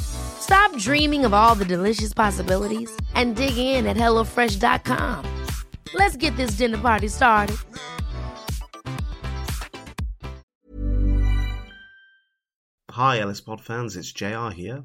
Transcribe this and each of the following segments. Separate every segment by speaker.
Speaker 1: Stop dreaming of all the delicious possibilities and dig in at HelloFresh.com. Let's get this dinner party started.
Speaker 2: Hi, Ellis Pod fans, it's JR here.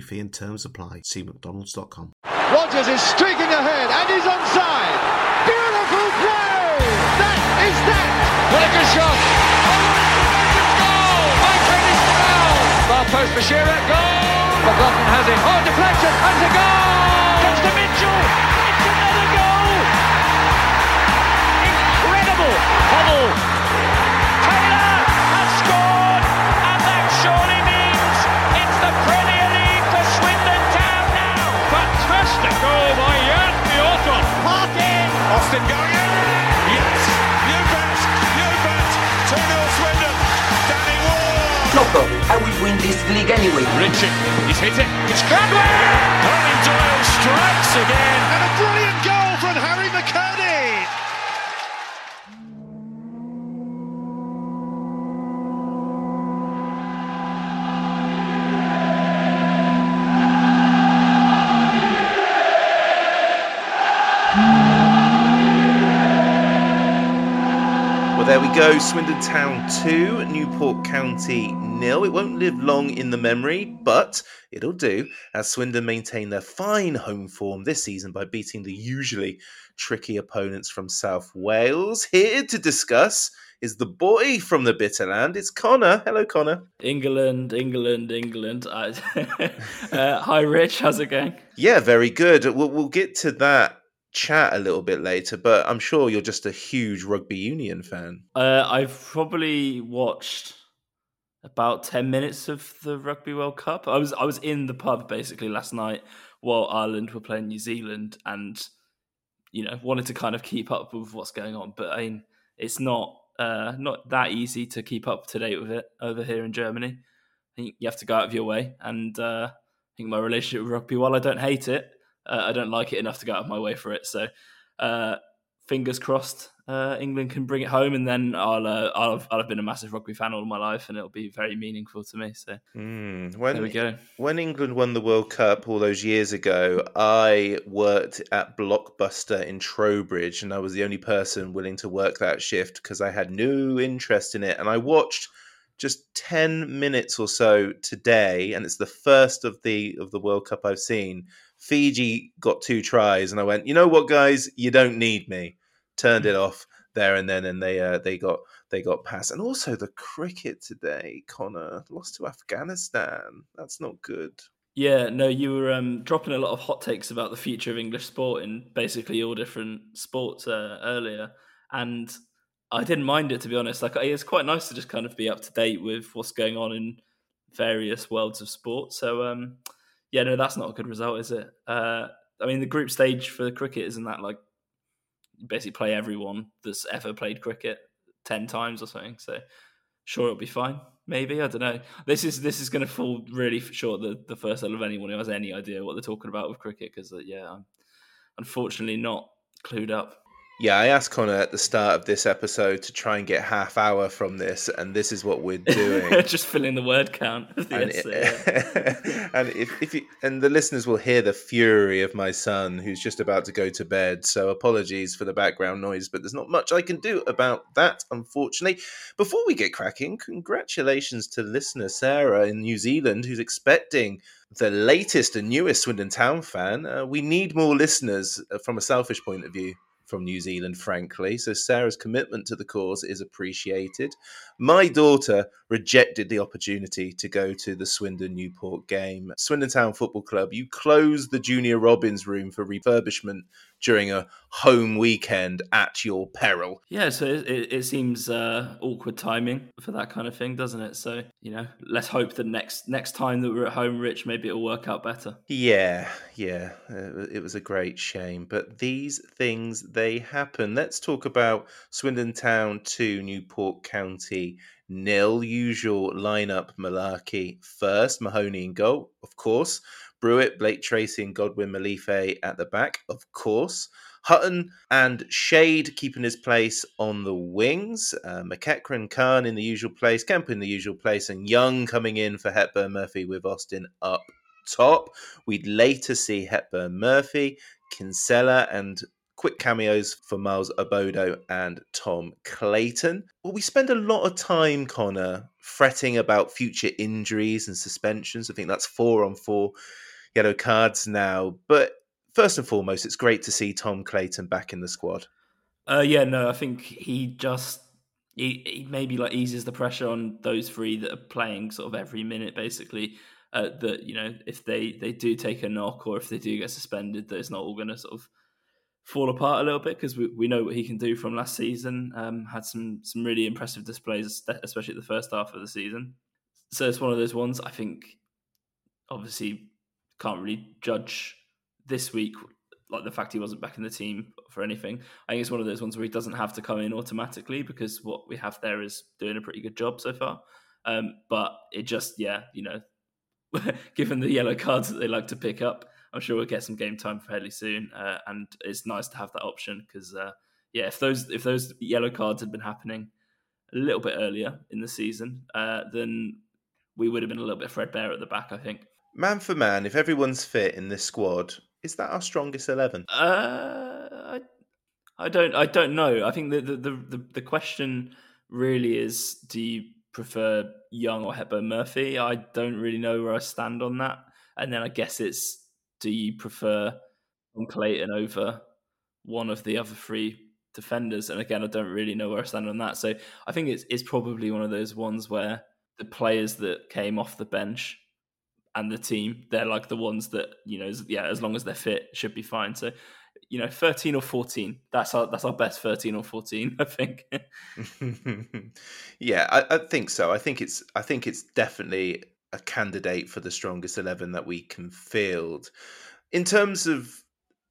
Speaker 2: fee and terms apply. See McDonald's.com.
Speaker 3: Rogers is streaking ahead and he's onside. Beautiful play! That is that! What a good shot! Goal! Far post for Shearer, goal! McLaughlin has it. Oh, deflection, and a goal! He's hit it. It's Gladwell!
Speaker 2: Swindon Town 2, Newport County nil. It won't live long in the memory, but it'll do as Swindon maintain their fine home form this season by beating the usually tricky opponents from South Wales. Here to discuss is the boy from the Bitterland. It's Conor. Hello, Conor.
Speaker 4: England, England, England. Uh, hi, Rich. How's it going?
Speaker 2: Yeah, very good. We'll, we'll get to that chat a little bit later, but I'm sure you're just a huge rugby union fan.
Speaker 4: Uh, I've probably watched about ten minutes of the Rugby World Cup. I was I was in the pub basically last night while Ireland were playing New Zealand, and you know wanted to kind of keep up with what's going on. But I mean, it's not uh, not that easy to keep up to date with it over here in Germany. I think you have to go out of your way, and uh, I think my relationship with rugby, while I don't hate it, uh, I don't like it enough to go out of my way for it. So, uh, fingers crossed, uh, England can bring it home, and then I'll, uh, I'll, have, I'll have been a massive rugby fan all my life, and it'll be very meaningful to me. So,
Speaker 2: Mm, when,
Speaker 4: there we go.
Speaker 2: When England won the World Cup all those years ago, I worked at Blockbuster in Trowbridge, and I was the only person willing to work that shift because I had no interest in it. And I watched just ten minutes or so today, and it's the first of the of the World Cup I've seen. Fiji got two tries, and I went, you know what, guys, you don't need me. Turned it off there and then, and they uh, they got they got past. And also the cricket today, Conor lost to Afghanistan. That's not good.
Speaker 4: Yeah, no, you were um, dropping a lot of hot takes about the future of English sport in basically all different sports uh, earlier, and I didn't mind it to be honest. Like it's quite nice to just kind of be up to date with what's going on in various worlds of sport. So um, yeah, no, that's not a good result, is it? Uh, I mean, the group stage for cricket isn't that like basically play everyone that's ever played cricket ten times or something. So sure, it'll be fine. Maybe I don't know. This is this is going to fall really short the the first of anyone who has any idea what they're talking about with cricket because uh, yeah, I'm unfortunately not clued up.
Speaker 2: Yeah, I asked Conor at the start of this episode to try and get half hour from this, and this is what we're doing.
Speaker 4: just filling the word count the
Speaker 2: and,
Speaker 4: essay. yeah.
Speaker 2: and if, if you, and the listeners will hear the fury of my son who's just about to go to bed. So apologies for the background noise, but there's not much I can do about that, unfortunately. Before we get cracking, congratulations to listener Sarah in New Zealand who's expecting the latest and newest Swindon Town fan. Uh, we need more listeners uh, from a selfish point of view from New Zealand, frankly. So Sarah's commitment to the cause is appreciated. My daughter rejected the opportunity to go to the Swindon Newport game. Swindon Town Football Club, you closed the Junior Robins room for refurbishment during a home weekend at your peril.
Speaker 4: Yeah, so it, it, seems uh, awkward timing for that kind of thing, doesn't it? So you know, let's hope that next next time that we're at home, Rich, maybe it'll work out better.
Speaker 2: Yeah, yeah, it was a great shame, but these things they happen. Let's talk about Swindon Town to Newport County nil. Usual lineup malarkey first. Mahoney in goal, of course. Brewitt, Blake Tracy, and Godwin Malife at the back, of course. Hutton and Shade keeping his place on the wings. Uh, McEachran, Khan in the usual place, Kemp in the usual place, and Young coming in for Hepburn Murphy with Austin up top. We'd later see Hepburn Murphy, Kinsella, and quick cameos for Miles Obodo and Tom Clayton. Well, we spend a lot of time, Conor, fretting about future injuries and suspensions. I think that's four on four yellow cards now. But first and foremost, it's great to see Tom Clayton back in the squad.
Speaker 4: Uh, yeah, no, I think he just he, he maybe like eases the pressure on those three that are playing sort of every minute, basically. Uh, that you know, if they they do take a knock or if they do get suspended, that it's not all going to sort of fall apart a little bit because we, we know what he can do from last season. Um, had some some really impressive displays, especially the first half of the season. So it's one of those ones. I think, obviously, can't really judge this week like the fact he wasn't back in the team for anything. I think it's one of those ones where he doesn't have to come in automatically because what we have there is doing a pretty good job so far. Um, but it just, yeah, you know, given the yellow cards that they like to pick up, I'm sure we'll get some game time fairly soon. Uh, and it's nice to have that option because, uh, yeah, if those if those yellow cards had been happening a little bit earlier in the season, uh, then we would have been a little bit threadbare at the back. I think
Speaker 2: man for man, if everyone's fit in this squad, is that our strongest eleven?
Speaker 4: Uh, I, I don't, I don't know. I think the the, the the question really is: Do you prefer Young or Hepburn Murphy? I don't really know where I stand on that. And then I guess it's: Do you prefer Tom Clayton over one of the other three defenders? And again, I don't really know where I stand on that. So I think it's it's probably one of those ones where the players that came off the bench and the team. They're like the ones that you know, yeah, as long as they're fit, should be fine. So, you know, thirteen or fourteen. That's our that's our best thirteen or fourteen, I think.
Speaker 2: yeah, I, I, think so. I think it's I think it's definitely a candidate for the strongest eleven that we can field. In terms of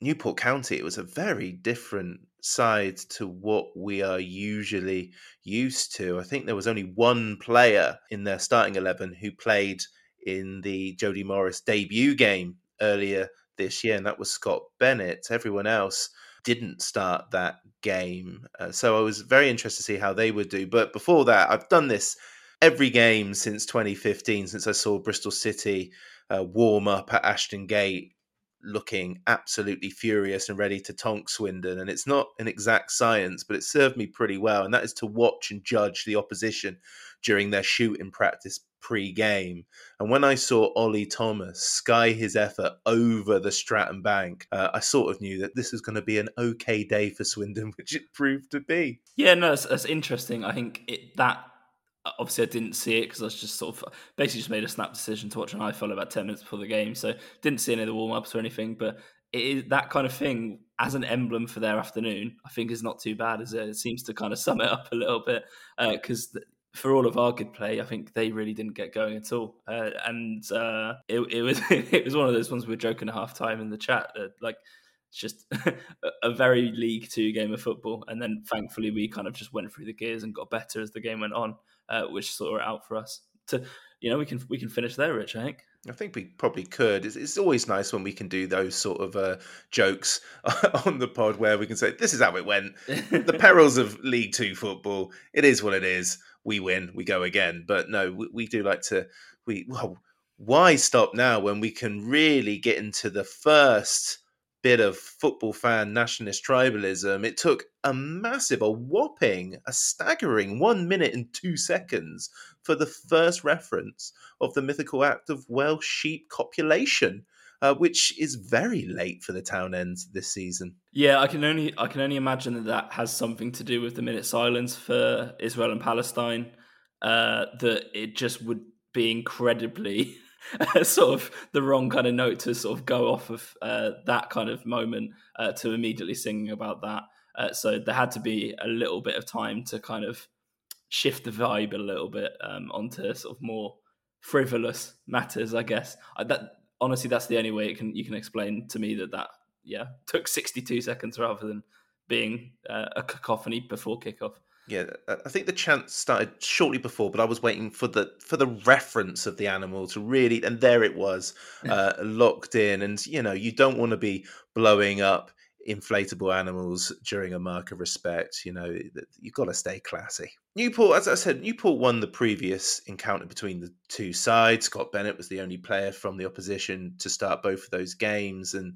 Speaker 2: Newport County, it was a very different side to what we are usually used to. I think there was only one player in their starting eleven who played in the Jody Morris debut game earlier this year, and that was Scott Bennett. Everyone else didn't start that game. Uh, so I was very interested to see how they would do. But before that, I've done this every game since 2015, since I saw Bristol City uh, warm up at Ashton Gate looking absolutely furious and ready to tonk Swindon. And it's not an exact science, but it served me pretty well. And that is to watch and judge the opposition during their shooting practice pre-game. And when I saw Ollie Thomas sky his effort over the Stratton Bank, uh, I sort of knew that this was going to be an okay day for Swindon, which it proved to be.
Speaker 4: Yeah, no, that's, that's interesting. I think it, that obviously I didn't see it because I was just sort of basically just made a snap decision to watch an iFollow about 10 minutes before the game. So didn't see any of the warm ups or anything, but it is that kind of thing as an emblem for their afternoon, I think is not too bad, is it? It seems to kind of sum it up a little bit because uh, for all of our good play, I think they really didn't get going at all. Uh, and uh, it, it, was it was one of those ones we were joking at half time in the chat. Uh, like it's just a very League Two game of football. And then thankfully we kind of just went through the gears and got better as the game went on, uh, which sorted it out for us. To you know we can we can finish there, Rich. I think.
Speaker 2: I think we probably could. It's, it's always nice when we can do those sort of uh, jokes on the pod where we can say, "This is how it went." the perils of League Two football. It is what it is we win, we go again. But no, we, we do like to. We well, why stop now when we can really get into the first bit of football fan nationalist tribalism? It took a massive, a whopping, a staggering one minute and two seconds for the first reference of the mythical act of Welsh sheep copulation. Uh, which is very late for the town ends this season.
Speaker 4: Yeah, I can only I can only imagine that that has something to do with the minute silence for Israel and Palestine. Uh, that it just would be incredibly sort of the wrong kind of note to sort of go off of uh, that kind of moment uh, to immediately singing about that. Uh, so there had to be a little bit of time to kind of shift the vibe a little bit um, onto sort of more frivolous matters, I guess. I, that honestly, that's the only way it can you can explain to me that that yeah took 62 seconds rather than being uh, a cacophony before kickoff.
Speaker 2: Yeah, I think the chant started shortly before, but I was waiting for the for the reference of the animal to really, and there it was, uh, locked in. And you know, you don't want to be blowing up inflatable animals during a mark of respect. You know, you've got to stay classy. Newport, as I said, Newport won the previous encounter between the two sides. Scott Bennett was the only player from the opposition to start both of those games, and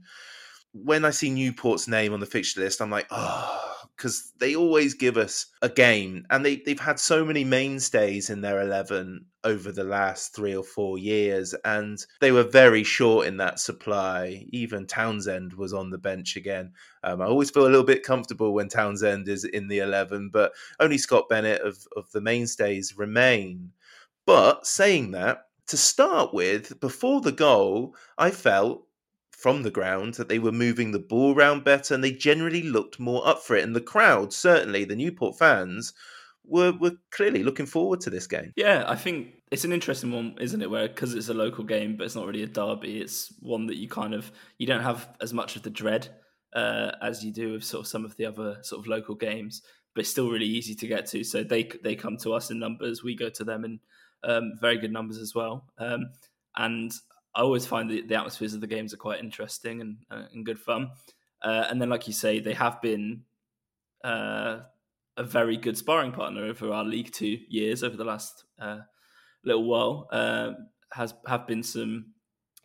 Speaker 2: when I see Newport's name on the fixture list, I'm like, oh, because they always give us a game, and they they've had so many mainstays in their eleven over the last three or four years, and they were very short in that supply. Even Townsend was on the bench again. Um, I always feel a little bit comfortable when Townsend is in the eleven, but only Scott Bennett of of the mainstays remain. But saying that, to start with, before the goal, I felt from the ground that they were moving the ball around better and they generally looked more up for it. And the crowd, certainly the Newport fans, were were clearly looking forward to this game.
Speaker 4: Yeah, I think it's an interesting one, isn't it? Where because it's a local game, but it's not really a derby. It's one that you kind of you don't have as much of the dread uh, as you do with sort of some of the other sort of local games, but still really easy to get to. So they they come to us in numbers, we go to them in um, very good numbers as well. Um, and I always find the, the atmospheres of the games are quite interesting and uh, and good fun. Uh, and then, like you say, they have been uh, a very good sparring partner over our League Two years over the last uh, little while. Um, has have been some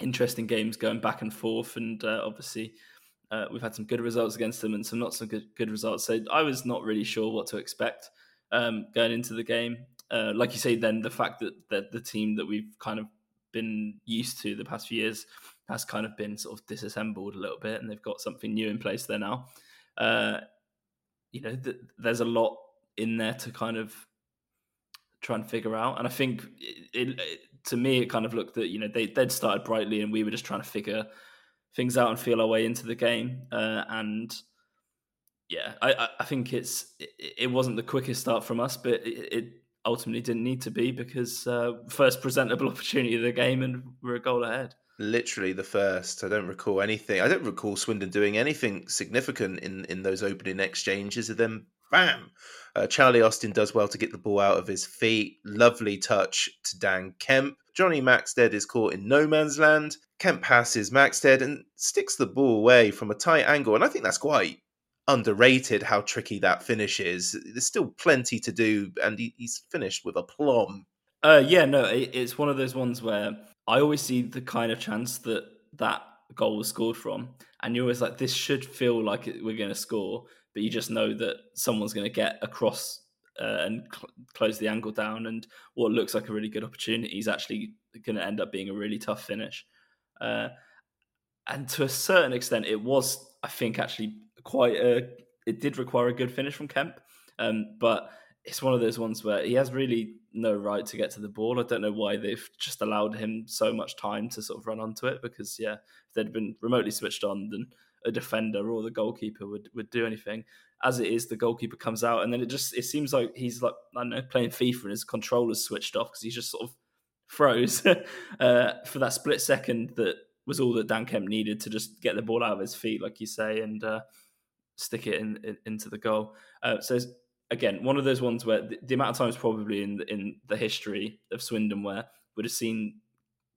Speaker 4: interesting games going back and forth, and uh, obviously. Uh, we've had some good results against them and some not so good good results. So I was not really sure what to expect um, going into the game. like you say, then the fact that, that the team that we've kind of been used to the past few years has kind of been sort of disassembled a little bit, and they've got something new in place there now. Uh, you know, th- there's a lot in there to kind of try and figure out, and I think it, it, to me it kind of looked that you know they they'd started brightly, and we were just trying to figure things out and feel our way into the game, uh, and yeah, I, I think it's it, it, wasn't the quickest start from us, but it, it ultimately didn't need to be because uh, first presentable opportunity of the game and we're a goal ahead.
Speaker 2: Literally the first. I don't recall anything. I don't recall Swindon doing anything significant in in those opening exchanges. And then, bam! Uh, Charlie Austin does well to get the ball out of his feet. Lovely touch to Dan Kemp. Johnny Maxted is caught in no man's land. Kemp passes Maxted and sticks the ball away from a tight angle. And I think that's quite underrated how tricky that finish is. There's still plenty to do, and he, he's finished with aplomb.
Speaker 4: Uh, yeah, no, it, it's one of those ones where I always see the kind of chance that that goal was scored from, and you're always like, this should feel like we're going to score, but you just know that someone's going to get across uh, and cl- close the angle down, and what looks like a really good opportunity is actually going to end up being a really tough finish. Uh, and to a certain extent, it was, I think, actually quite a. It did require a good finish from Kemp, um, but it's one of those ones where he has really no right to get to the ball. I don't know why they've just allowed him so much time to sort of run onto it because yeah, if they'd been remotely switched on, then a defender or the goalkeeper would would do anything. As it is, the goalkeeper comes out and then it just it seems like he's like I don't know playing FIFA and his controller's switched off because he's just sort of froze uh, for that split second that was all that Dan Kemp needed to just get the ball out of his feet, like you say, and uh, stick it in, in into the goal. Uh, so again, one of those ones where the, the, amount of times probably in the, in the history of Swindon where we'd have seen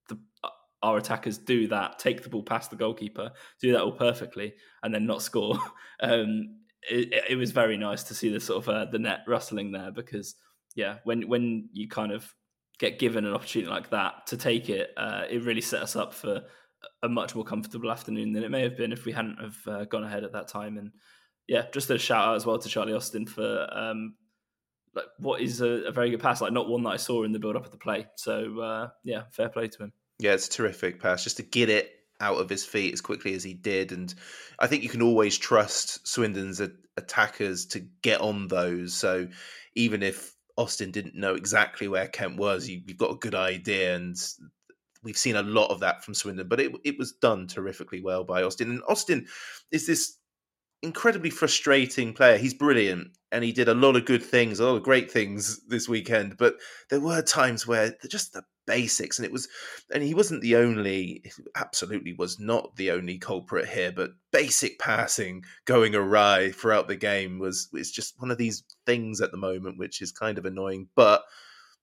Speaker 4: the uh, our attackers do that, take the ball past the goalkeeper, do that all perfectly, and then not score. Um, it, it, was very nice to see the sort of uh, the net rustling there because yeah, when when you kind of get given an opportunity like that to take it, uh, it really set us up for a much more comfortable afternoon than it may have been if we hadn't have uh, gone ahead at that time. And yeah, just a shout out as well to Charlie Austin for um, like what is a, a, very good pass, like not one that I saw in the build up of the play. So uh, yeah, fair play to him.
Speaker 2: Yeah, it's a terrific pass just to get it out of his feet as quickly as he did, and I think you can always trust Swindon's attackers to get on those. So even if Austin didn't know exactly where Kemp was, you, have got a good idea, and we've seen a lot of that from Swindon. But it it was done terrifically well by Austin, and Austin is this incredibly frustrating player. He's brilliant and he did a lot of good things, a lot of great things this weekend. But there were times where just the basics, and it was, and he wasn't the only, absolutely was not the only culprit here. But basic passing going awry throughout the game was it's just one of these things at the moment, which is kind of annoying. But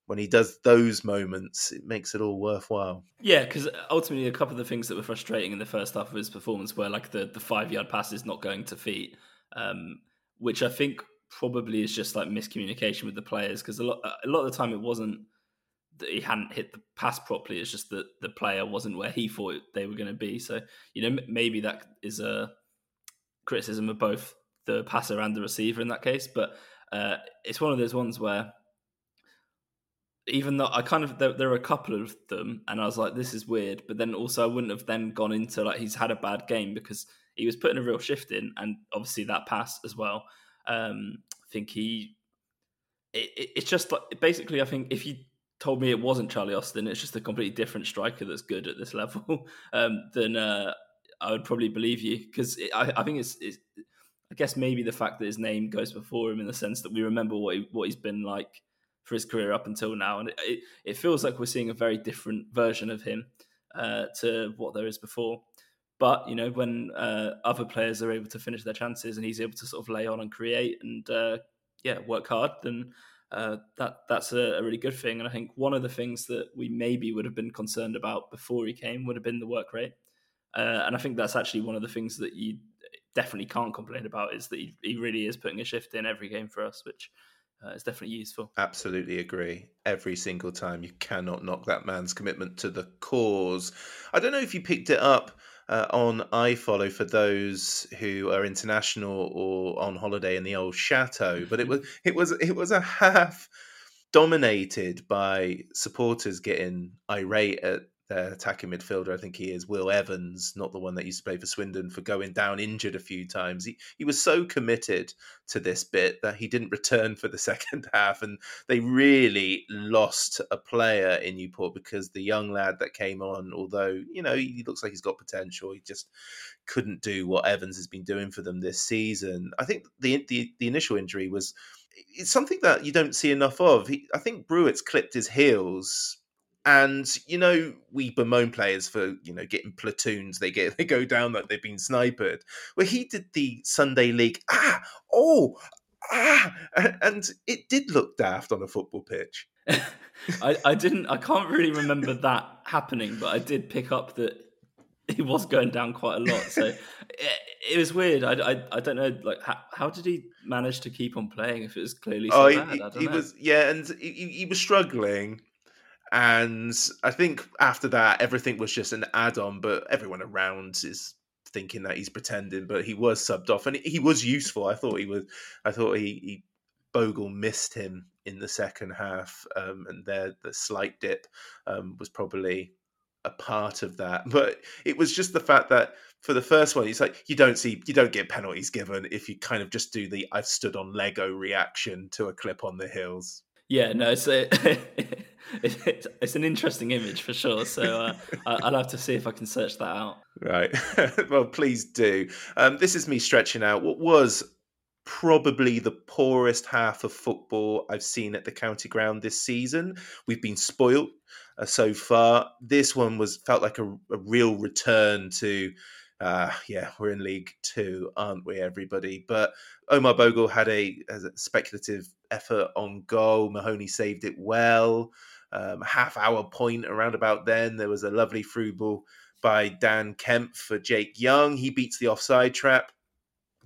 Speaker 2: when he does those moments, it makes it all worthwhile.
Speaker 4: Yeah, because ultimately, a couple of the things that were frustrating in the first half of his performance were like the, the five yard passes not going to feet, um, which I think probably is just like miscommunication with the players because a lot a lot of the time it wasn't that he hadn't hit the pass properly. It's just that the player wasn't where he thought they were going to be. So you know maybe that is a criticism of both the passer and the receiver in that case, but uh, it's one of those ones where even though I kind of there, there, are a couple of them, and I was like, this is weird. But then also, I wouldn't have then gone into like he's had a bad game because he was putting a real shift in, and obviously that pass as well. Um, I think he, it, it, it's just like basically, I think if you told me it wasn't Charlie Austin, it's just a completely different striker that's good at this level, um, then uh, I would probably believe you because I, I think it's, it's, I guess maybe the fact that his name goes before him in the sense that we remember what he, what he's been like for his career up until now, and it, it, feels like we're seeing a very different version of him uh, to what there is before. But you know, when uh, other players are able to finish their chances and he's able to sort of lay on and create and uh, yeah, work hard, then uh, that that's a, a, really good thing. And I think one of the things that we maybe would have been concerned about before he came would have been the work rate. Uh, and I think that's actually one of the things that you definitely can't complain about is that he, he really is putting a shift in every game for us, which uh, it's definitely useful.
Speaker 2: Absolutely agree. Every single time, you cannot knock that man's commitment to the cause. I don't know if you picked it up uh, on iFollow for those who are international or on holiday in the old chateau, but it was it was it was a half dominated by supporters getting irate at their attacking midfielder, I think he is Will Evans, not the one that used to play for Swindon, for going down injured a few times. He he was so committed to this bit that he didn't return for the second half, and they really lost a player in Newport because the young lad that came on, although you know he looks like he's got potential, he just couldn't do what Evans has been doing for them this season. I think the the, the initial injury was it's something that you don't see enough of. He, I think Brewitt's clipped his heels and you know, we bemoan players for you know getting platoons. They get they go down like they've been sniped. Well, he did the Sunday League. Ah, oh, ah, and it did look daft on a football pitch.
Speaker 4: I, I didn't. I can't really remember that happening, but I did pick up that he was going down quite a lot. So it, it, was weird. I, I, I don't know. Like, how, how, did he manage to keep on playing if it was clearly so oh, bad?
Speaker 2: He, he was yeah, and he, he was struggling and I think after that, everything was just an add on, but everyone around is thinking that he's pretending, but he was subbed off and he was useful. I thought he was, I thought he, he Bogle missed him in the second half, um, and there the slight dip um, was probably a part of that. But it was just the fact that for the first one, it's like you don't see you don't get penalties given if you kind of just do the "I've stood on Lego" reaction to a clip on the hills.
Speaker 4: Yeah, no, so it's, it's an interesting image for sure. So uh, I'll have to see if I can search that out.
Speaker 2: Right. well, please do. Um, this is me stretching out what was probably the poorest half of football I've seen at the county ground this season. We've been spoilt uh, so far. This one was felt like a, a real return to. Uh, yeah, we're in League Two, aren't we, everybody? But Omar Bogle had a, a speculative effort on goal. Mahoney saved it well um, half hour point around about then. There was a lovely through ball by Dan Kemp for Jake Young. He beats the offside trap.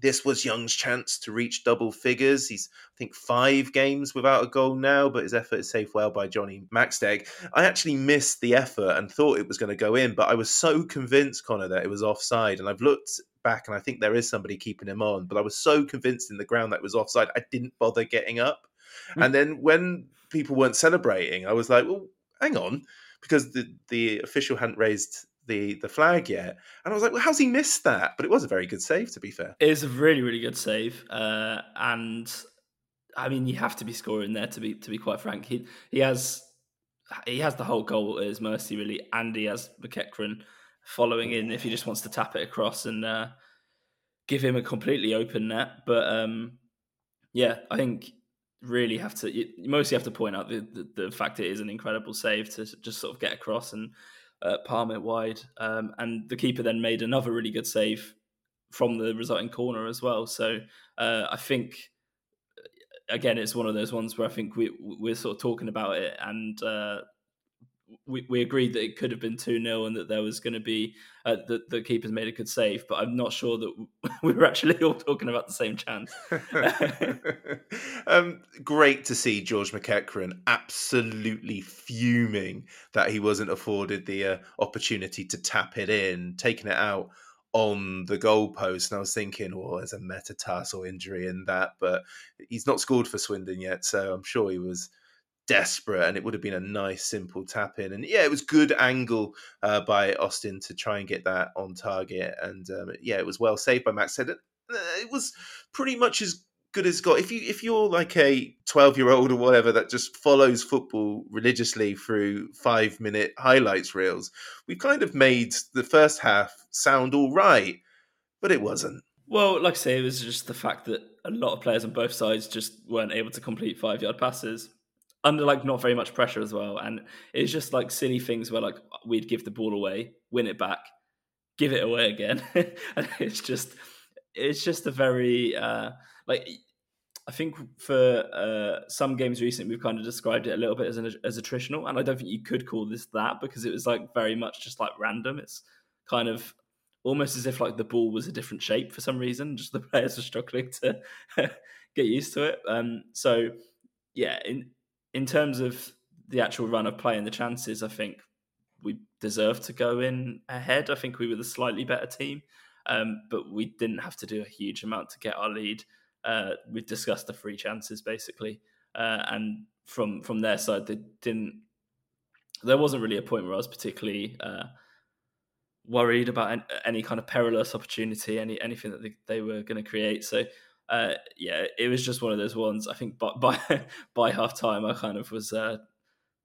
Speaker 2: This was Young's chance to reach double figures. He's, I think, five games without a goal now, but his effort is saved well by Johnny Maxted. I actually missed the effort and thought it was going to go in, but I was so convinced, Conor, that it was offside. And I've looked back and I think there is somebody keeping him on, but I was so convinced in the ground that it was offside, I didn't bother getting up. Mm. And then when people weren't celebrating, I was like, well, hang on, because the, the official hadn't raised the the flag yet. And I was like, well, how's he missed that? But it was a very good save, to be fair.
Speaker 4: It was a really, really good save. Uh, and I mean, you have to be scoring there to be to be quite frank. He he has he has the whole goal at his mercy, really, and he has McEachran following in if he just wants to tap it across and uh, give him a completely open net. But um, yeah, I think really have to you mostly have to point out the, the, the fact it is an incredible save to just sort of get across and uh, palm it wide. Um, and the keeper then made another really good save from the resulting corner as well. So uh, I think again, it's one of those ones where I think we we're sort of talking about it and uh, we, we agreed that it could have been 2 0 and that there was going to be uh, the, keepers made a good save, but I'm not sure that we were actually all talking about the same chance.
Speaker 2: um, great to see George McEachran absolutely fuming that he wasn't afforded the uh, opportunity to tap it in, taking it out on the goalpost. And I was thinking, well, there's a metatarsal injury in that, but he's not scored for Swindon yet, so I'm sure he was desperate and it would have been a nice simple tap in and yeah it was good angle uh, by austin to try and get that on target and um, yeah it was well saved by max. Said it, uh, it was pretty much as good as got. If you if you're like a 12 year old or whatever that just follows football religiously through five minute highlights reels we've kind of made the first half sound all right but it wasn't.
Speaker 4: Well like i say it was just the fact that a lot of players on both sides just weren't able to complete five yard passes under like not very much pressure as well. And it's just like silly things where like we'd give the ball away, win it back, give it away again. and it's just it's just a very uh like I think for uh, some games recently, we've kind of described it a little bit as an, as attritional, and I don't think you could call this that because it was like very much just like random. It's kind of almost as if like the ball was a different shape for some reason. Just the players were struggling to get used to it. Um, so yeah, in in terms of the actual run of play and the chances, I think we deserved to go in ahead. I think we were the slightly better team, um, but we didn't have to do a huge amount to get our lead. Uh, we've discussed the free chances basically, uh, and from from their side, they didn't. There wasn't really a point where I was particularly uh, worried about any kind of perilous opportunity, any anything that they, they were going to create. So uh, yeah, it was just one of those ones. I think by by, by half time, I kind of was uh,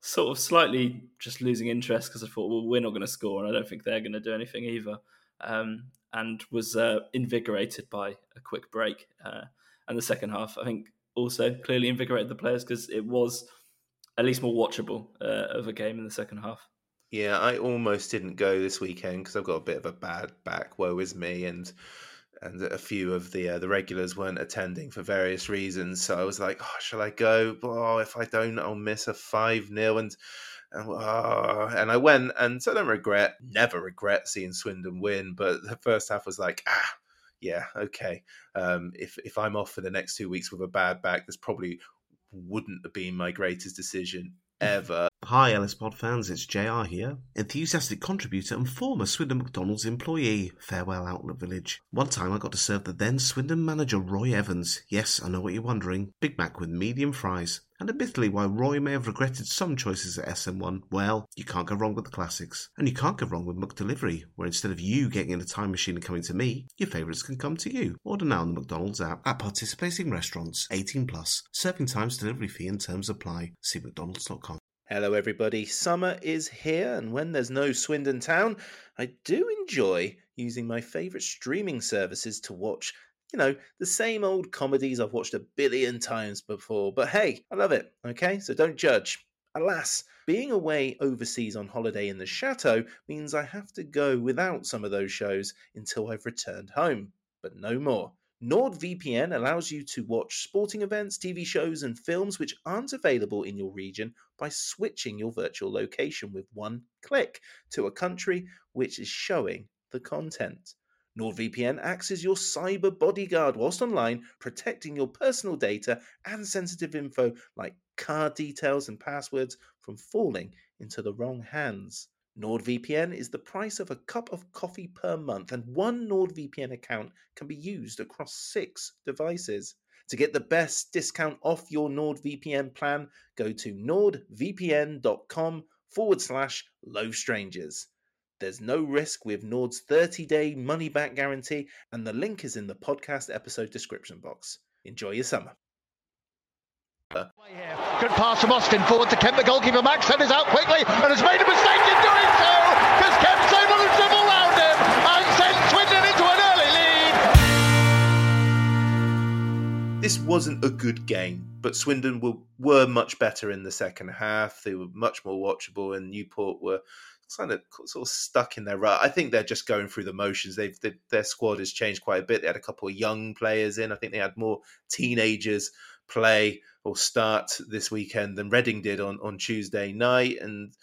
Speaker 4: sort of slightly just losing interest because I thought, well, we're not going to score, and I don't think they're going to do anything either. Um, and was uh, invigorated by a quick break. Uh, and the second half, I think, also clearly invigorated the players because it was at least more watchable uh, of a game in the second half.
Speaker 2: Yeah, I almost didn't go this weekend because I've got a bit of a bad back. Woe is me, and and a few of the uh, the regulars weren't attending for various reasons. So I was like, oh, shall I go? Oh, if I don't, I'll miss a five 0 and. Oh, and I went, and so I don't regret, never regret seeing Swindon win. But the first half was like, ah, yeah, okay. Um, if if I'm off for the next two weeks with a bad back, this probably wouldn't have been my greatest decision ever.
Speaker 5: Hi, Ellis Pod fans, it's JR here, enthusiastic contributor and former Swindon McDonald's employee. Farewell, Outlet Village. One time I got to serve the then Swindon manager Roy Evans. Yes, I know what you're wondering. Big Mac with medium fries. And admittedly, while Roy may have regretted some choices at SM1, well, you can't go wrong with the classics. And you can't go wrong with McDelivery, where instead of you getting in a time machine and coming to me, your favourites can come to you. Order now on the McDonald's app at participating restaurants, 18 plus. Serving times, delivery fee and terms apply. See mcdonalds.com.
Speaker 2: Hello, everybody. Summer is here, and when there's no Swindon Town, I do enjoy using my favourite streaming services to watch, you know, the same old comedies I've watched a billion times before. But hey, I love it, okay? So don't judge. Alas, being away overseas on holiday in the chateau means I have to go without some of those shows until I've returned home. But no more. NordVPN allows you to watch sporting events, TV shows, and films which aren't available in your region by switching your virtual location with one click to a country which is showing the content. NordVPN acts as your cyber bodyguard whilst online, protecting your personal data and sensitive info like card details and passwords from falling into the wrong hands. NordVPN is the price of a cup of coffee per month, and one NordVPN account can be used across six devices. To get the best discount off your NordVPN plan, go to nordvpn.com forward slash low strangers. There's no risk with Nord's 30 day money back guarantee, and the link is in the podcast episode description box. Enjoy your summer.
Speaker 6: Good pass from Austin forward to Kemp. The goalkeeper Max is out quickly and has made a mistake in doing so because Kemp's able to dribble round him and send Swindon into an early lead.
Speaker 2: This wasn't a good game, but Swindon were, were much better in the second half. They were much more watchable, and Newport were kind of sort of stuck in their rut. I think they're just going through the motions. They've they, their squad has changed quite a bit. They had a couple of young players in. I think they had more teenagers play or start this weekend than Reading did on, on Tuesday night. And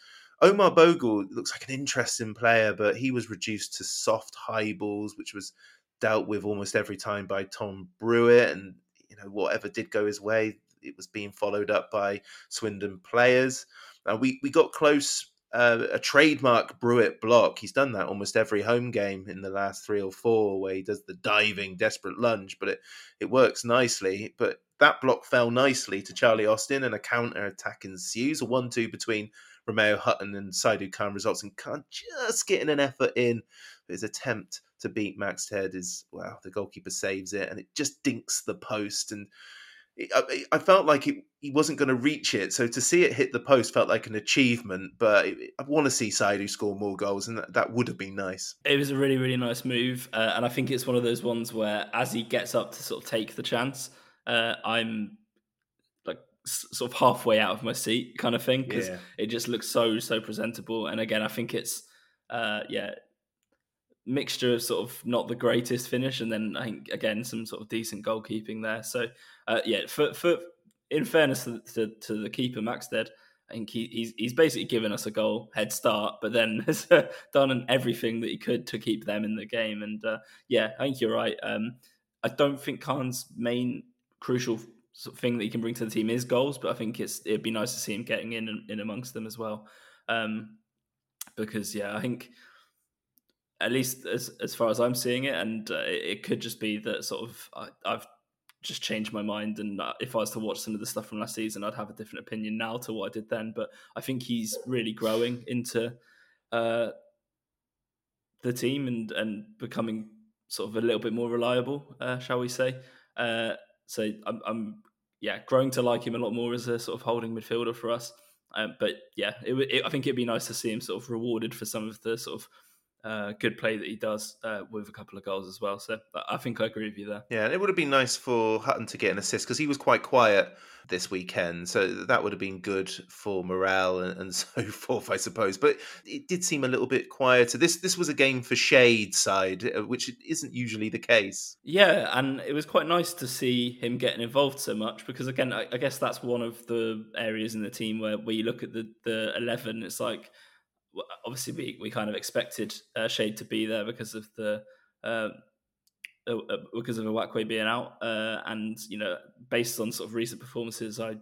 Speaker 2: Omar Bogle looks like an interesting player, but he was reduced to soft high balls, which was dealt with almost every time by Tom Brewitt. And, you know, whatever did go his way, it was being followed up by Swindon players. And we, we got close uh, a trademark Brewitt block. He's done that almost every home game in the last three or four, where he does the diving, desperate lunge, but it it works nicely. But that block fell nicely to Charlie Austin, and a counter attack ensues. A one-two between Romeo Hutton and Saidou Khan results in Khan just getting an effort in. His attempt to beat Maxted is well, the goalkeeper saves it, and it just dinks the post and. I, I felt like it, he wasn't going to reach it, so to see it hit the post felt like an achievement. But I want to see Saidou score more goals, and that, that would have been nice.
Speaker 4: It was a really, really nice move, uh, and I think it's one of those ones where, as he gets up to sort of take the chance, uh, I'm like sort of halfway out of my seat, kind of thing, because
Speaker 2: Yeah.
Speaker 4: it just looks so, so presentable. And again, I think it's, uh, yeah, mixture of sort of not the greatest finish, and then I think again some sort of decent goalkeeping there. So uh, yeah, for for in fairness to, to, to the keeper Maxted, I think he, he's he's basically given us a goal head start, but then has uh, done everything that he could to keep them in the game. And uh, yeah, I think you're right. Um, I don't think Khan's main crucial thing that he can bring to the team is goals, but I think it's it'd be nice to see him getting in in amongst them as well. Um, because yeah, I think at least as as far as I'm seeing it, and uh, it, could just be that sort of I, I've just changed my mind, and uh, if I was to watch some of the stuff from last season, I'd have a different opinion now to what I did then. But I think he's really growing into uh, the team and and becoming sort of a little bit more reliable, uh, shall we say? So I'm, I'm yeah growing to like him a lot more as a sort of holding midfielder for us. Um, but yeah, it, it, I think it'd be nice to see him sort of rewarded for some of the sort of uh, good play that he does uh, with a couple of goals as well. So I- think I agree with you there.
Speaker 2: Yeah, and it would have been nice for Hutton to get an assist because he was quite quiet this weekend. So that would have been good for morale and, and so forth, I suppose. But it did seem a little bit quieter. This this was a game for shade side, uh, which isn't usually the case.
Speaker 4: Yeah, and it was quite nice to see him getting involved so much because again, I, I guess that's one of the areas in the team where, where you look at the the eleven, it's like obviously we, we kind of expected uh, Shade to be there because of the uh, uh, because of Iwakwe being out, uh, and you know based on sort of recent performances, I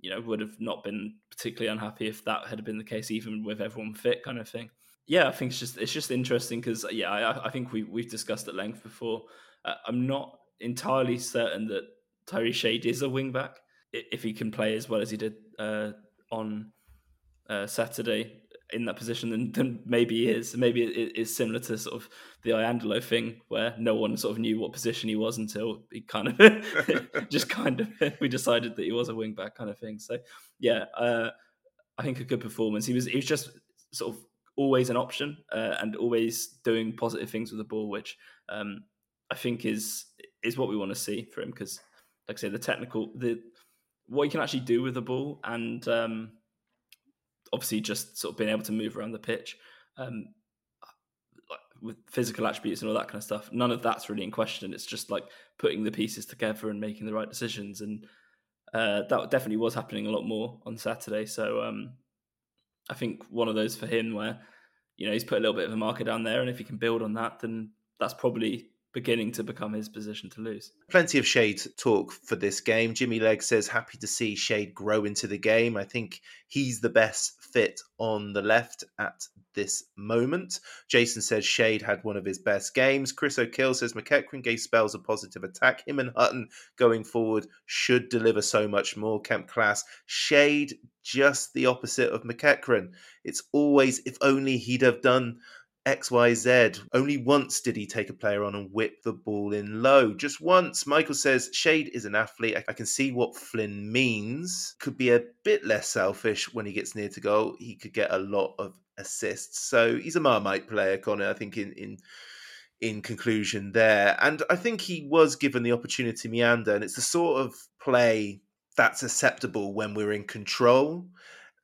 Speaker 4: you know would have not been particularly unhappy if that had been the case, even with everyone fit, kind of thing. Yeah, I think it's just it's just interesting because yeah, I, I think we we've discussed at length before. Uh, I'm not entirely certain that Tyrese Shade is a wing back if he can play as well as he did uh, on Saturday in that position, than, then maybe he is. Maybe it is similar to sort of the Iandolo thing, where no one sort of knew what position he was until he kind of just kind of we decided that he was a wing back kind of thing. So yeah, uh, I think a good performance. He was he was just sort of always an option uh, and always doing positive things with the ball, which um, I think is is what we want to see for him because, like I say, the technical the what he can actually do with the ball and um, obviously just sort of being able to move around the pitch um, with physical attributes and all that kind of stuff. None of that's really in question. It's just like putting the pieces together and making the right decisions, and uh, that definitely was happening a lot more on Saturday. So um, I think one of those for him where you know he's put a little bit of a marker down there, and if he can build on that, then that's probably beginning to become his position to lose.
Speaker 2: Plenty of Shade talk for this game. Jimmy Leg says happy to see Shade grow into the game. I think he's the best fit on the left at this moment. Jason says Shade had one of his best games. Chris O'Kill says McEachran gave spells of positive attack. Him and Hutton going forward should deliver so much more. Kemp class. Shade just the opposite of McEachran. It's always if only he'd have done XYZ. Only once did he take a player on and whip the ball in low. Just once. Michael says Shade is an athlete. I can see what Flynn means. Could be a bit less selfish when he gets near to goal. He could get a lot of assists. So he's a Marmite player, Conor, I think in in in conclusion there. And I think he was given the opportunity to meander, and it's the sort of play that's acceptable when we're in control.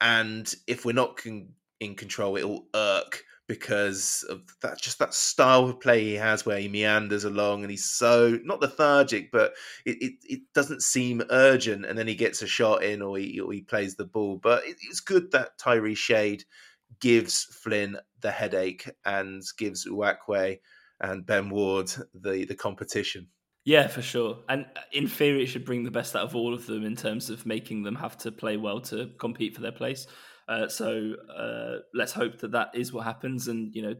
Speaker 2: And if we're not con- in control, it'll irk because of that just that style of play he has where he meanders along and he's so not lethargic but it, it, it doesn't seem urgent and then he gets a shot in or he, or he plays the ball but it, it's good that Tyrese Shade gives Flynn the headache and gives Uwakwe and Ben Ward the the competition
Speaker 4: yeah, for sure. And uh, in theory, it should bring the best out of all of them in terms of making them have to play well to compete for their place. Uh, so uh, let's hope that that is what happens, and you know,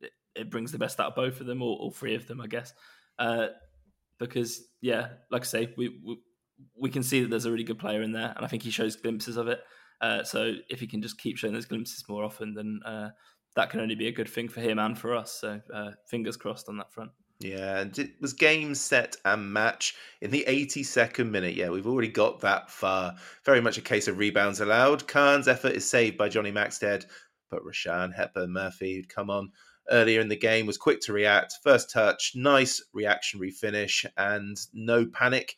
Speaker 4: it, it brings the best out of both of them, or all three of them, I guess. Uh, because yeah, like I say, we, we, we can see that there's a really good player in there, and I think he shows glimpses of it. Uh, so if he can just keep showing those glimpses more often, then uh, that can only be a good thing for him and for us. So fingers crossed on that front.
Speaker 2: Yeah, and it was game, set, and match in the 82nd minute. Yeah, we've already got that far. Very much a case of rebounds allowed. Khan's effort is saved by Johnny Maxted, but Rushian Hepburn Murphy, who'd come on earlier in the game, was quick to react. First touch, nice reactionary finish, and no panic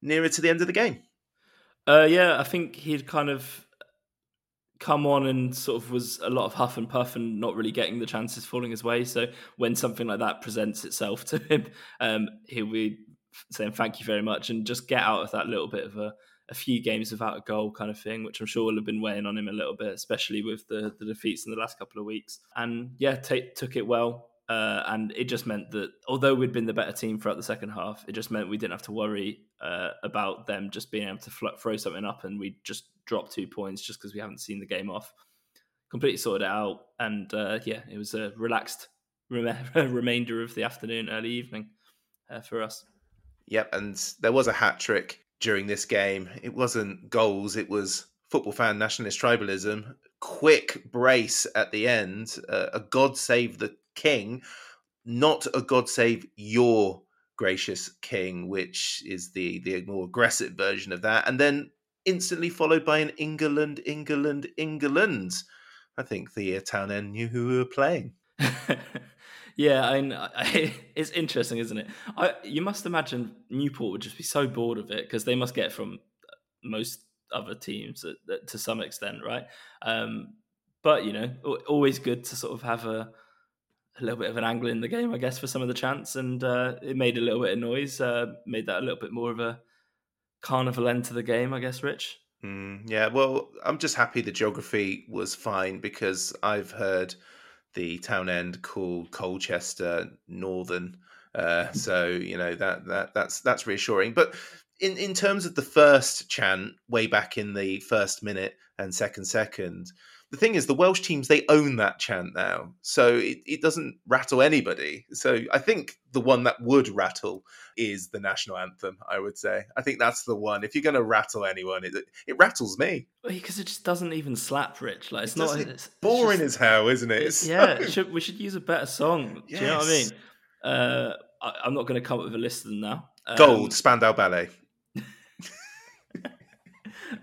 Speaker 2: nearer to the end of the game.
Speaker 4: Uh, yeah, I think he'd kind of come on and sort of was a lot of huff and puff and not really getting the chances falling his way. So when something like that presents itself to him, um, he'll be saying thank you very much and just get out of that little bit of a, a few games without a goal kind of thing, which I'm sure will have been weighing on him a little bit, especially with the, the defeats in the last couple of weeks. And yeah, t- took it well. Uh, and it just meant that although we'd been the better team throughout the second half, it just meant we didn't have to worry uh, about them just being able to fl- throw something up and we just drop two points just because we haven't seen the game off. Completely sorted out, and uh, yeah, it was a relaxed rem- remainder of the afternoon, early evening uh, for us.
Speaker 2: Yep, and there was a hat trick during this game. It wasn't goals; it was football fan nationalist tribalism. Quick brace at the end. Uh, a God save the king, not a God save your gracious king, which is the the more aggressive version of that, and then instantly followed by an England, England, England. I think the town end knew who we were playing.
Speaker 4: yeah, I, I, it's interesting, isn't it? I, you must imagine Newport would just be so bored of it because they must get from most other teams to some extent, right? Um, but you know, always good to sort of have a a little bit of an angle in the game, I guess, for some of the chance, and uh, it made a little bit of noise, uh, made that a little bit more of a carnival end to the game, I guess, Rich.
Speaker 2: Mm, yeah, well, I'm just happy the geography was fine because I've heard the town end called Colchester Northern, uh, so you know that that that's that's reassuring. But in in terms of the first chant, way back in the first minute and second second, the thing is, the Welsh teams they own that chant now, so it, it doesn't rattle anybody. So I think the one that would rattle is the national anthem. I would say. I think that's the one. If you're going to rattle anyone, it it rattles me
Speaker 4: because it just doesn't even slap, Rich. Like it's it not. It's,
Speaker 2: boring it's just, as hell, isn't it?
Speaker 4: It's yeah, should, we should use a better song. Yes. Do you know what I mean? Uh, I, am not going to come up with a list of them now.
Speaker 2: Um, Gold Spandau Ballet.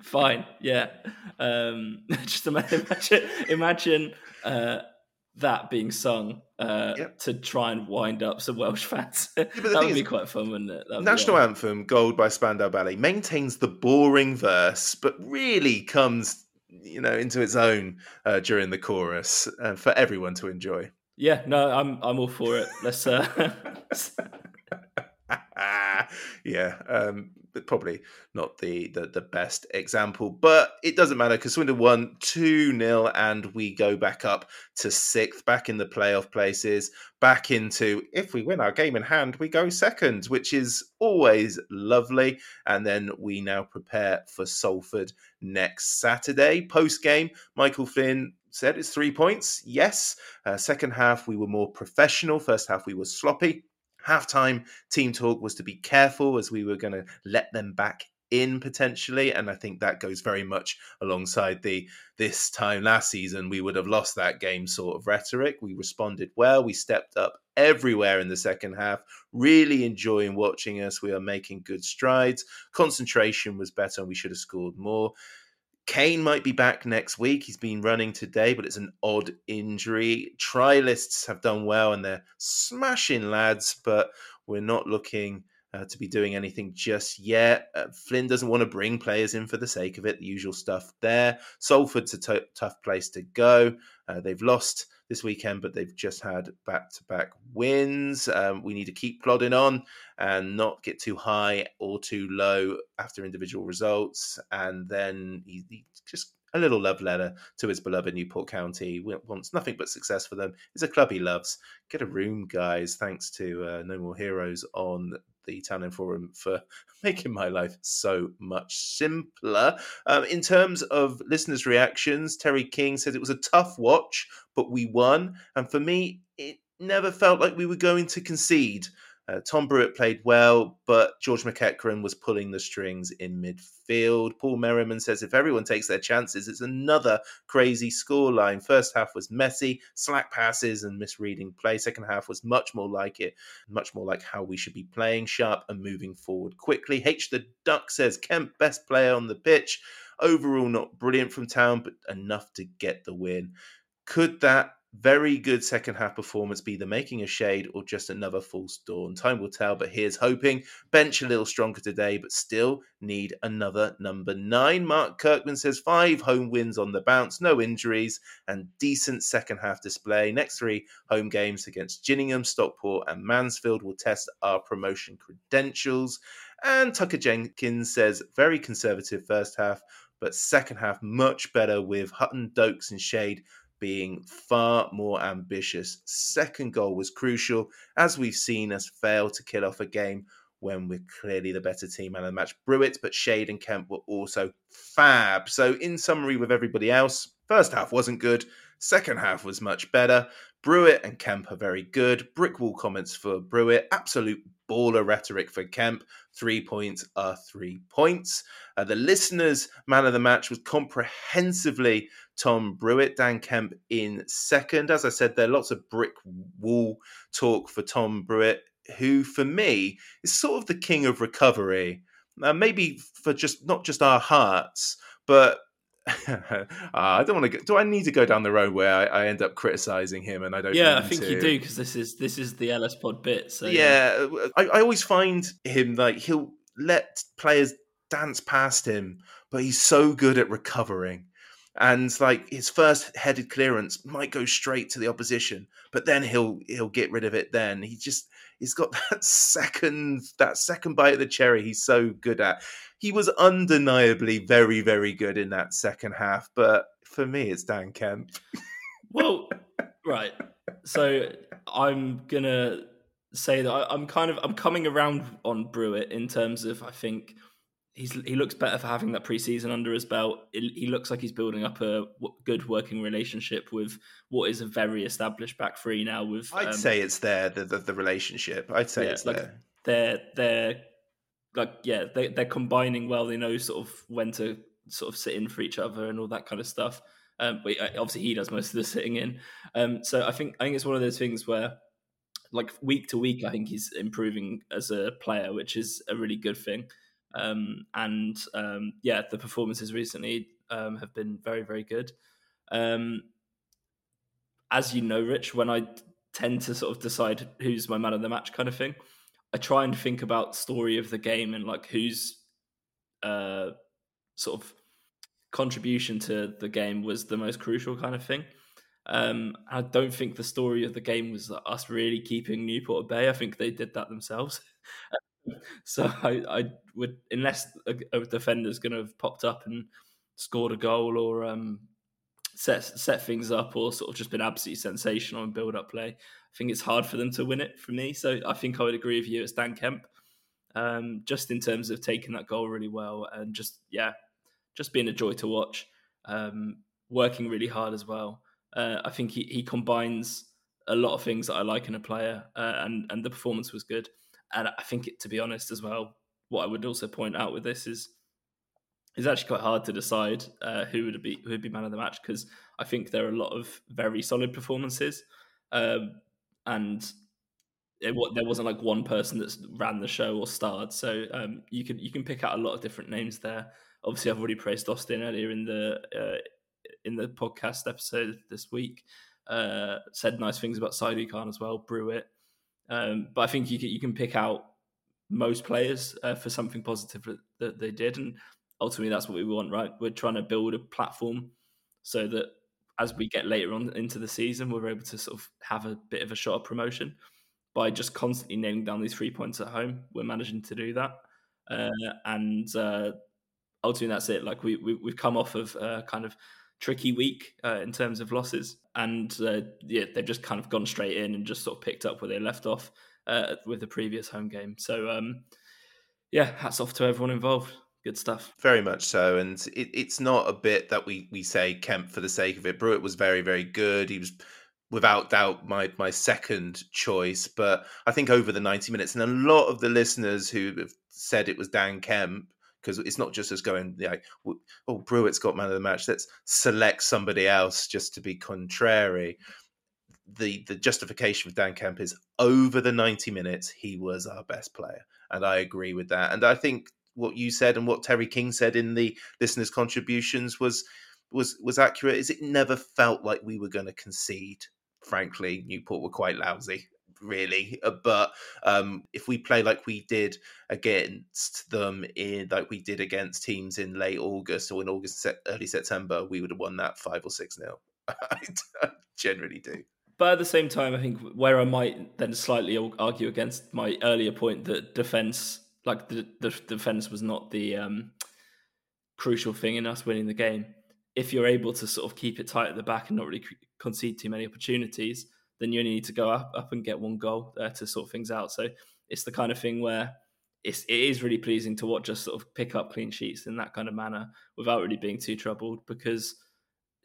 Speaker 4: Fine, yeah. Um, just imagine, imagine uh, that being sung uh, yep. to try and wind up some Welsh fans. Yeah, that would be quite fun, wouldn't it? That'd
Speaker 2: National Anthem, Gold by Spandau Ballet, maintains the boring verse, but really comes, you know, into its own uh, during the chorus uh, for everyone to enjoy.
Speaker 4: Yeah, no, I'm I'm all for it. Let's. Uh...
Speaker 2: yeah, um, probably not the, the the best example, but it doesn't matter because Swindon won 2 0 and we go back up to sixth, back in the playoff places, back into if we win our game in hand, we go second, which is always lovely. And then we now prepare for Salford next Saturday. Post game, Michael Flynn said it's three points. Yes. Uh, second half, we were more professional. First half, we were sloppy. Halftime team talk was to be careful as we were going to let them back in potentially and i think that goes very much alongside the this time last season we would have lost that game sort of rhetoric. We responded well we stepped up everywhere in the second half really enjoying watching us. We are making good strides. Concentration was better and we should have scored more Kane might be back next week. He's been running today, but it's an odd injury. Trialists have done well and they're smashing lads, but we're not looking uh, to be doing anything just yet. Uh, Flynn doesn't want to bring players in for the sake of it, the usual stuff there. Salford's a t- tough place to go. Uh, they've lost this weekend, but they've just had back to back wins. Um, we need to keep plodding on and not get too high or too low after individual results. And then he, he just a little love letter to his beloved Newport County. Wants nothing but success for them. It's a club he loves. Get a room, guys. Thanks to uh, No More Heroes on the Town Forum for making my life so much simpler. Um, in terms of listeners' reactions, Terry King says it was a tough watch, but we won. And for me, it never felt like we were going to concede. Uh, Tom Brewitt played well, but George McEachran was pulling the strings in midfield. Paul Merriman says if everyone takes their chances, it's another crazy scoreline. First half was messy, slack passes and misreading play. Second half was much more like it, much more like how we should be playing, sharp and moving forward quickly. H the Duck says Kemp, best player on the pitch. Overall, not brilliant from town, but enough to get the win. Could that very good second half performance be the making a shade or just another false dawn? Time will tell, but here's hoping. Bench a little stronger today, but still need another number nine. Mark Kirkman says five home wins on the bounce, no injuries, and decent second half display. Next three home games against Gillingham, Stockport, and Mansfield will test our promotion credentials. And Tucker Jenkins says very conservative first half, but second half much better with Hutton, Doakes, and Shade being far more ambitious. Second goal was crucial, as we've seen us fail to kill off a game when we're clearly the better team and the match. Brewitt, but Shade and Kemp were also fab. So, in summary, with everybody else, first half wasn't good, second half was much better. Brewitt and Kemp are very good. Brickwall comments for Brewitt, absolute baller rhetoric for Kemp. Three points are three points. Uh, the listeners' man of the match was comprehensively Tom Brewitt, Dan Kemp in second. As I said, there are lots of brick wall talk for Tom Brewitt, who for me is sort of the king of recovery. Uh, maybe for just not just our hearts, but uh, I don't want to. Go, do I need to go down the road where I, I end up criticizing him and I don't?
Speaker 4: Yeah, I think
Speaker 2: to.
Speaker 4: you do because this is this is the LS Pod bit. So
Speaker 2: yeah, yeah. I, I always find him like he'll let players dance past him, but he's so good at recovering. And like his first headed clearance might go straight to the opposition, but then he'll he'll get rid of it. Then he just he's got that second that second bite of the cherry. He's so good at he was undeniably very, very good in that second half. But for me, it's Dan Kemp.
Speaker 4: well, right. So I'm gonna say that I, am kind of I'm coming around on Brewitt in terms of I think he's he looks better for having that preseason under his belt. he looks like he's building up a good working relationship with what is a very established back three now. With
Speaker 2: I'd um, say it's there the, the, the relationship. I'd say yeah, it's
Speaker 4: like
Speaker 2: there.
Speaker 4: They're they're like yeah they they're combining well. They know sort of when to sort of sit in for each other and all that kind of stuff. Um, but obviously he does most of the sitting in. Um, so I think I think it's one of those things where like week to week, I think he's improving as a player, which is a really good thing. Um, and um, yeah, the performances recently um, have been very, very good. Um, as you know, Rich, when I tend to sort of decide who's my man of the match kind of thing, I try and think about story of the game and like who's uh, sort of contribution to the game was the most crucial kind of thing. Um, I don't think the story of the game was us really keeping Newport at bay. I think they did that themselves. so I, I would, unless a, a defender's going to have popped up and scored a goal or um, set set things up or sort of just been absolutely sensational in build up play. I think it's hard for them to win it for me. So I think I would agree with you. It's Dan Kemp, um, just in terms of taking that goal really well and just yeah, just being a joy to watch. Um, working really hard as well. Uh, I think he, he combines a lot of things that I like in a player, uh, and and the performance was good. And I think, it, to be honest, as well, what I would also point out with this is it's actually quite hard to decide uh, who would be who would be man of the match because I think there are a lot of very solid performances, um, and it, there wasn't like one person that ran the show or starred. So um, you can you can pick out a lot of different names there. Obviously, I've already praised Austin earlier in the uh, in the podcast episode this week. Uh, said nice things about Saidou Khan as well, Brewitt. Um, but I think you can, you can pick out most players uh, for something positive that, they did, and ultimately that's what we want, right? We're trying to build a platform so that as we get later on into the season, we're able to sort of have a bit of a shot of promotion by just constantly nailing down these three points at home. We're managing to do that, uh, and uh, ultimately that's it. Like we, we have come off of a kind of tricky week uh, in terms of losses, and uh, yeah, they've just kind of gone straight in and just sort of picked up where they left off uh, with the previous home game. So um, yeah, hats off to everyone involved. Good stuff.
Speaker 2: Very much so, and it, it's not a bit that we we say Kemp for the sake of it. Brewitt was very very good. He was without doubt my my second choice, but I think over the ninety minutes, and a lot of the listeners who have said it was Dan Kemp because it's not just us going like, oh, Brewitt's got man of the match. Let's select somebody else just to be contrary. The the justification for Dan Kemp is over the ninety minutes, he was our best player, and I agree with that. And I think what you said and what Terry King said in the listeners' contributions was was was accurate. Is it never felt like we were going to concede? Frankly, Newport were quite lousy really. Uh, but um, if we play like we did against them in like we did against teams in late August or in August, early September, we would have won that five or six nil. I generally do.
Speaker 4: But at the same time, I think where I might then slightly argue against my earlier point that defense, like the, the defense, was not the um, crucial thing in us winning the game. If you're able to sort of keep it tight at the back and not really concede too many opportunities, then you only need to go up, up and get one goal uh, to sort things out. So it's the kind of thing where it's, it is really pleasing to watch us sort of pick up clean sheets in that kind of manner without really being too troubled because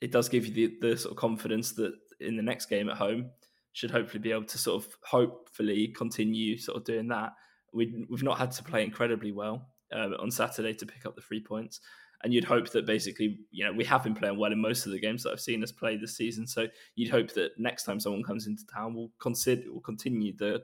Speaker 4: it does give you the, the sort of confidence that in the next game at home should hopefully be able to sort of hopefully continue sort of doing that. We, we've not had to play incredibly well uh, on Saturday to pick up the three points and you'd hope that basically, you know, we have been playing well in most of the games that I've seen us play this season. So you'd hope that next time someone comes into town, we'll consider will continue the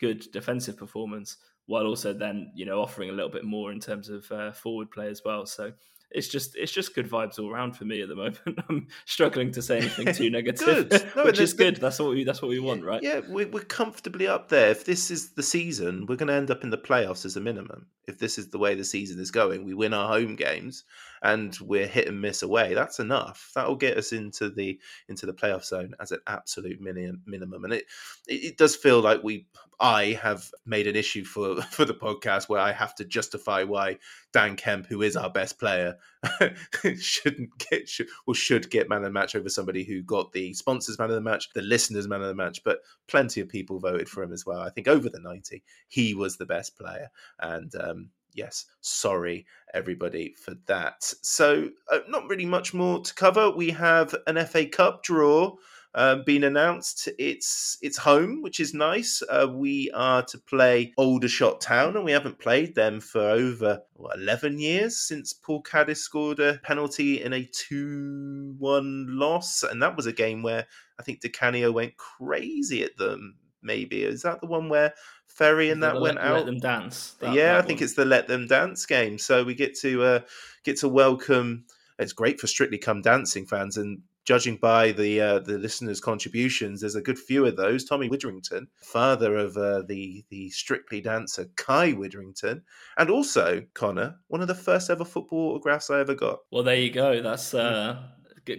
Speaker 4: good defensive performance while also then you know offering a little bit more in terms of uh, forward play as well. So it's just it's just good vibes all around for me at the moment. I'm struggling to say anything too negative, no, which is good. That's what we that's what we want, right?
Speaker 2: Yeah, we're, we're comfortably up there. If this is the season, we're going to end up in the playoffs as a minimum. If this is the way the season is going, we win our home games and we're hit and miss away. That's enough. That will get us into the into the playoff zone as an absolute minimum. Minimum, and it it does feel like we I have made an issue for for the podcast where I have to justify why Dan Kemp, who is our best player, shouldn't get should, or should get man of the match over somebody who got the sponsors man of the match, the listeners man of the match. But plenty of people voted for him as well. I think over the ninety, he was the best player, and um, yes, sorry everybody for that. So, uh, not really much more to cover. We have an FA Cup draw um, been announced. It's it's home, which is nice. Uh, we are to play Aldershot Town, and we haven't played them for over what, eleven years since Paul Caddis scored a penalty in a two-one loss, and that was a game where I think Di Canio went crazy at them. Maybe is that the one where Ferry and that
Speaker 4: let,
Speaker 2: went out?
Speaker 4: Let them dance.
Speaker 2: That, yeah, that I think one. it's the let them dance game. So we get to uh, get to welcome. It's great for Strictly Come Dancing fans, and judging by the uh, the listeners' contributions, there's a good few of those. Tommy Widdrington, father of uh, the the Strictly dancer Kai Widdrington, and also Conor, one of the first ever football autographs I ever got.
Speaker 4: Well, there you go. That's uh,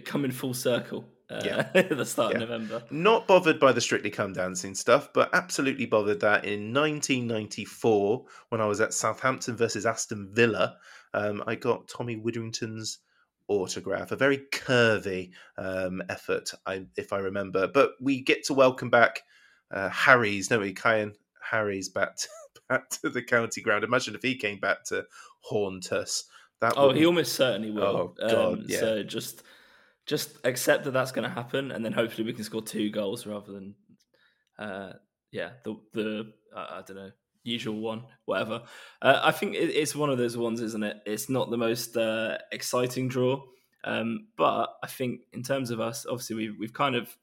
Speaker 4: coming full circle. uh,
Speaker 2: Yeah.
Speaker 4: the start
Speaker 2: Yeah.
Speaker 4: of November.
Speaker 2: Not bothered by the Strictly Come Dancing stuff, but absolutely bothered that in 1994, when I was at Southampton versus Aston Villa, um, I got Tommy Witherington's autograph. A very curvy um, effort, I, if I remember. But we get to welcome back uh, Harry's, no, we Kyan Harry's back to, back to the county ground. Imagine if he came back to haunt us. That
Speaker 4: Oh, he almost certainly will.
Speaker 2: Oh, God,
Speaker 4: um,
Speaker 2: yeah.
Speaker 4: So just just accept that that's going to happen, and then hopefully we can score two goals rather than, uh, yeah, the the uh, I don't know usual one, whatever. Uh, I think it, it's one of those ones, isn't it? It's not the most uh, exciting draw, um, but I think in terms of us, obviously we've, we've kind of.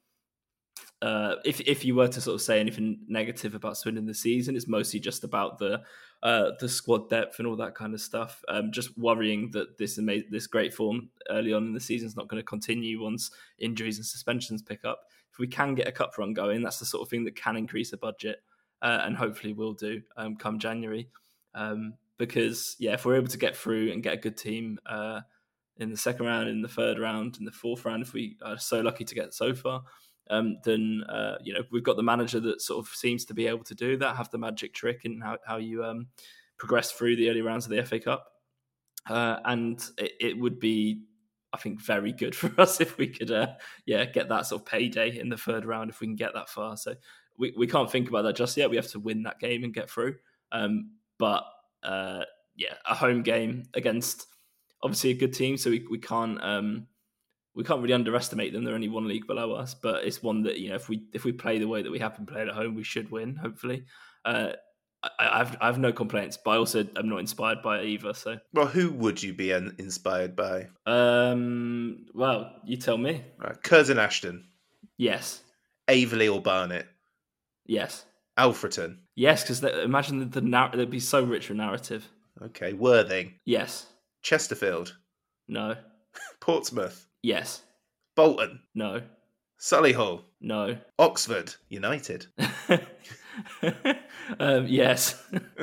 Speaker 4: Uh, if if you were to sort of say anything negative about Swindon this season, it's mostly just about the uh, the squad depth and all that kind of stuff. Um, just worrying that this ama- this great form early on in the season is not going to continue once injuries and suspensions pick up. If we can get a cup run going, that's the sort of thing that can increase the budget uh, and hopefully will do um, come January. Um, because yeah, if we're able to get through and get a good team uh, in the second round, in the third round, in the fourth round, if we are so lucky to get so far, um, then uh, you know we've got the manager that sort of seems to be able to do that, have the magic trick in how how you um, progress through the early rounds of the FA Cup, uh, and it, it would be. I think very good for us if we could, uh, yeah, get that sort of payday in the third round if we can get that far. So we, we can't think about that just yet. We have to win that game and get through. Um, but uh, yeah, a home game against obviously a good team, so we, we can't um, we can't really underestimate them. They're only one league below us, but it's one that you know if we if we play the way that we have been playing at home, we should win. Hopefully, uh, I, I've have no complaints, but I also am not inspired by it either. So,
Speaker 2: Well, who would you be inspired by?
Speaker 4: um, well, you tell me.
Speaker 2: Right. Curzon Ashton,
Speaker 4: Yes,
Speaker 2: Aveley or Barnet,
Speaker 4: yes,
Speaker 2: Alfreton.
Speaker 4: yes. Because imagine the, the narr- there'd be so rich a narrative.
Speaker 2: Okay, Worthing,
Speaker 4: Yes,
Speaker 2: Chesterfield,
Speaker 4: no,
Speaker 2: Portsmouth,
Speaker 4: yes,
Speaker 2: Bolton,
Speaker 4: no,
Speaker 2: Solihull,
Speaker 4: no.
Speaker 2: Oxford, United,
Speaker 4: um, yes,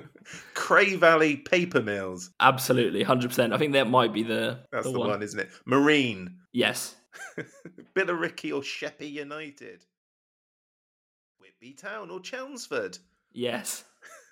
Speaker 2: Cray Valley Paper Mills.
Speaker 4: absolutely, hundred percent. I think that might be the
Speaker 2: That's
Speaker 4: the,
Speaker 2: the,
Speaker 4: one.
Speaker 2: one. isn't it? Marine,
Speaker 4: Yes,
Speaker 2: Billericay or Sheppey United, Whitby Town or Chelmsford,
Speaker 4: yes,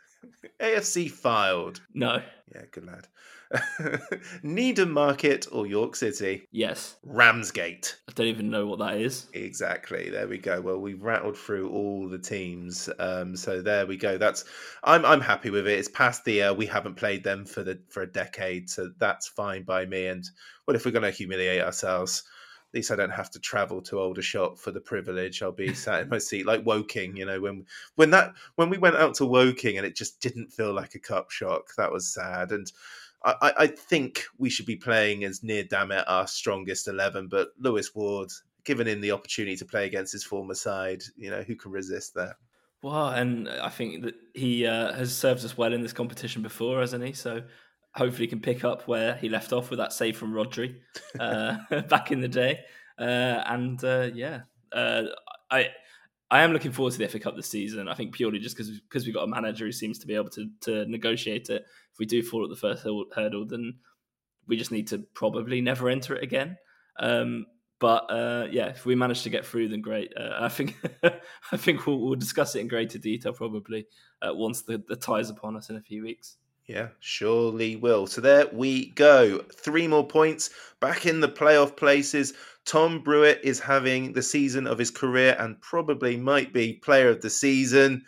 Speaker 2: AFC Fylde.
Speaker 4: no,
Speaker 2: Yeah, good lad. Needham Market or York City,
Speaker 4: yes.
Speaker 2: Ramsgate.
Speaker 4: I don't even know what that is.
Speaker 2: Exactly. There we go. Well, we've rattled through all the teams, um, so there we go. That's I'm I'm happy with it. It's past the uh, we haven't played them for the for a decade, so that's fine by me. And what if we're going to humiliate ourselves, at least I don't have to travel to Aldershot for the privilege. I'll be sat in my seat like Woking. You know, when when that when we went out to Woking and it just didn't feel like a cup shock. That was sad. And I, I- think we should be playing as near damn it our strongest eleven. But Lewis Ward, given him the opportunity to play against his former side, you know who can resist that?
Speaker 4: Well, and I think that he uh, has served us well in this competition before, hasn't he? So hopefully can pick up where he left off with that save from Rodri uh, back in the day. Uh, and uh, yeah, uh, I I am looking forward to the FA Cup this season. I think purely just because because we've got a manager who seems to be able to to negotiate it. If we do fall at the first hurdle- then we just need to probably never enter it again. Um, but uh, yeah, if we manage to get through, then great. Uh, I think I think we'll, we'll discuss it in greater detail probably uh, once the, the tie's upon us in a few weeks.
Speaker 2: Yeah, surely will. So there we go. Three more points back in the playoff places. Tom Brewitt is having the season of his career and probably might be player of the season.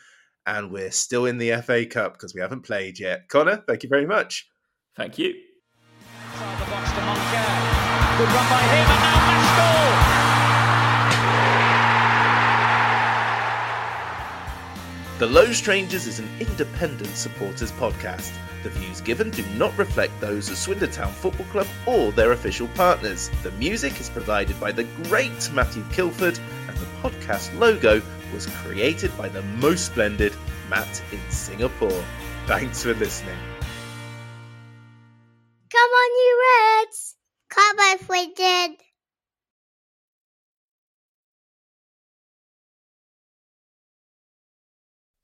Speaker 2: And we're still in the FA Cup because we haven't played yet. Conor, thank you very much.
Speaker 4: Thank you.
Speaker 3: The box to Good run by him, and now Maskell.
Speaker 2: The Low Strangers is an independent supporters podcast. The views given do not reflect those of Swindon Town Football Club or their official partners. The music is provided by the great Matthew Kilford, and the podcast logo was created by the most splendid Matt in Singapore. Thanks for listening.
Speaker 7: Come on, you Reds! Come on, Swindon!